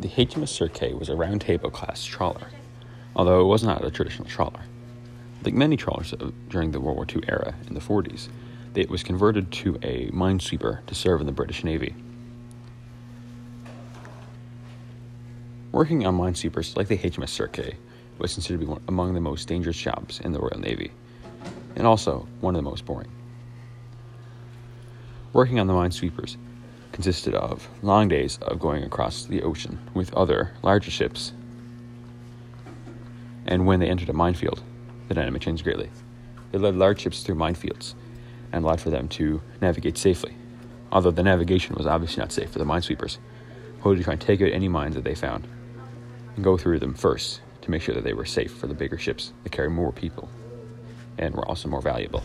The HMS Circe was a round table class trawler, although it was not a traditional trawler. Like many trawlers during the World War II era in the 40s, it was converted to a minesweeper to serve in the British Navy. Working on minesweepers like the HMS Circe was considered to be one, among the most dangerous jobs in the Royal Navy, and also one of the most boring. Working on the minesweepers consisted of long days of going across the ocean with other larger ships, and when they entered a minefield, the dynamic changed greatly. They led large ships through minefields and allowed for them to navigate safely. Although the navigation was obviously not safe for the minesweepers, who would try and take out any mines that they found and go through them first to make sure that they were safe for the bigger ships that carry more people and were also more valuable.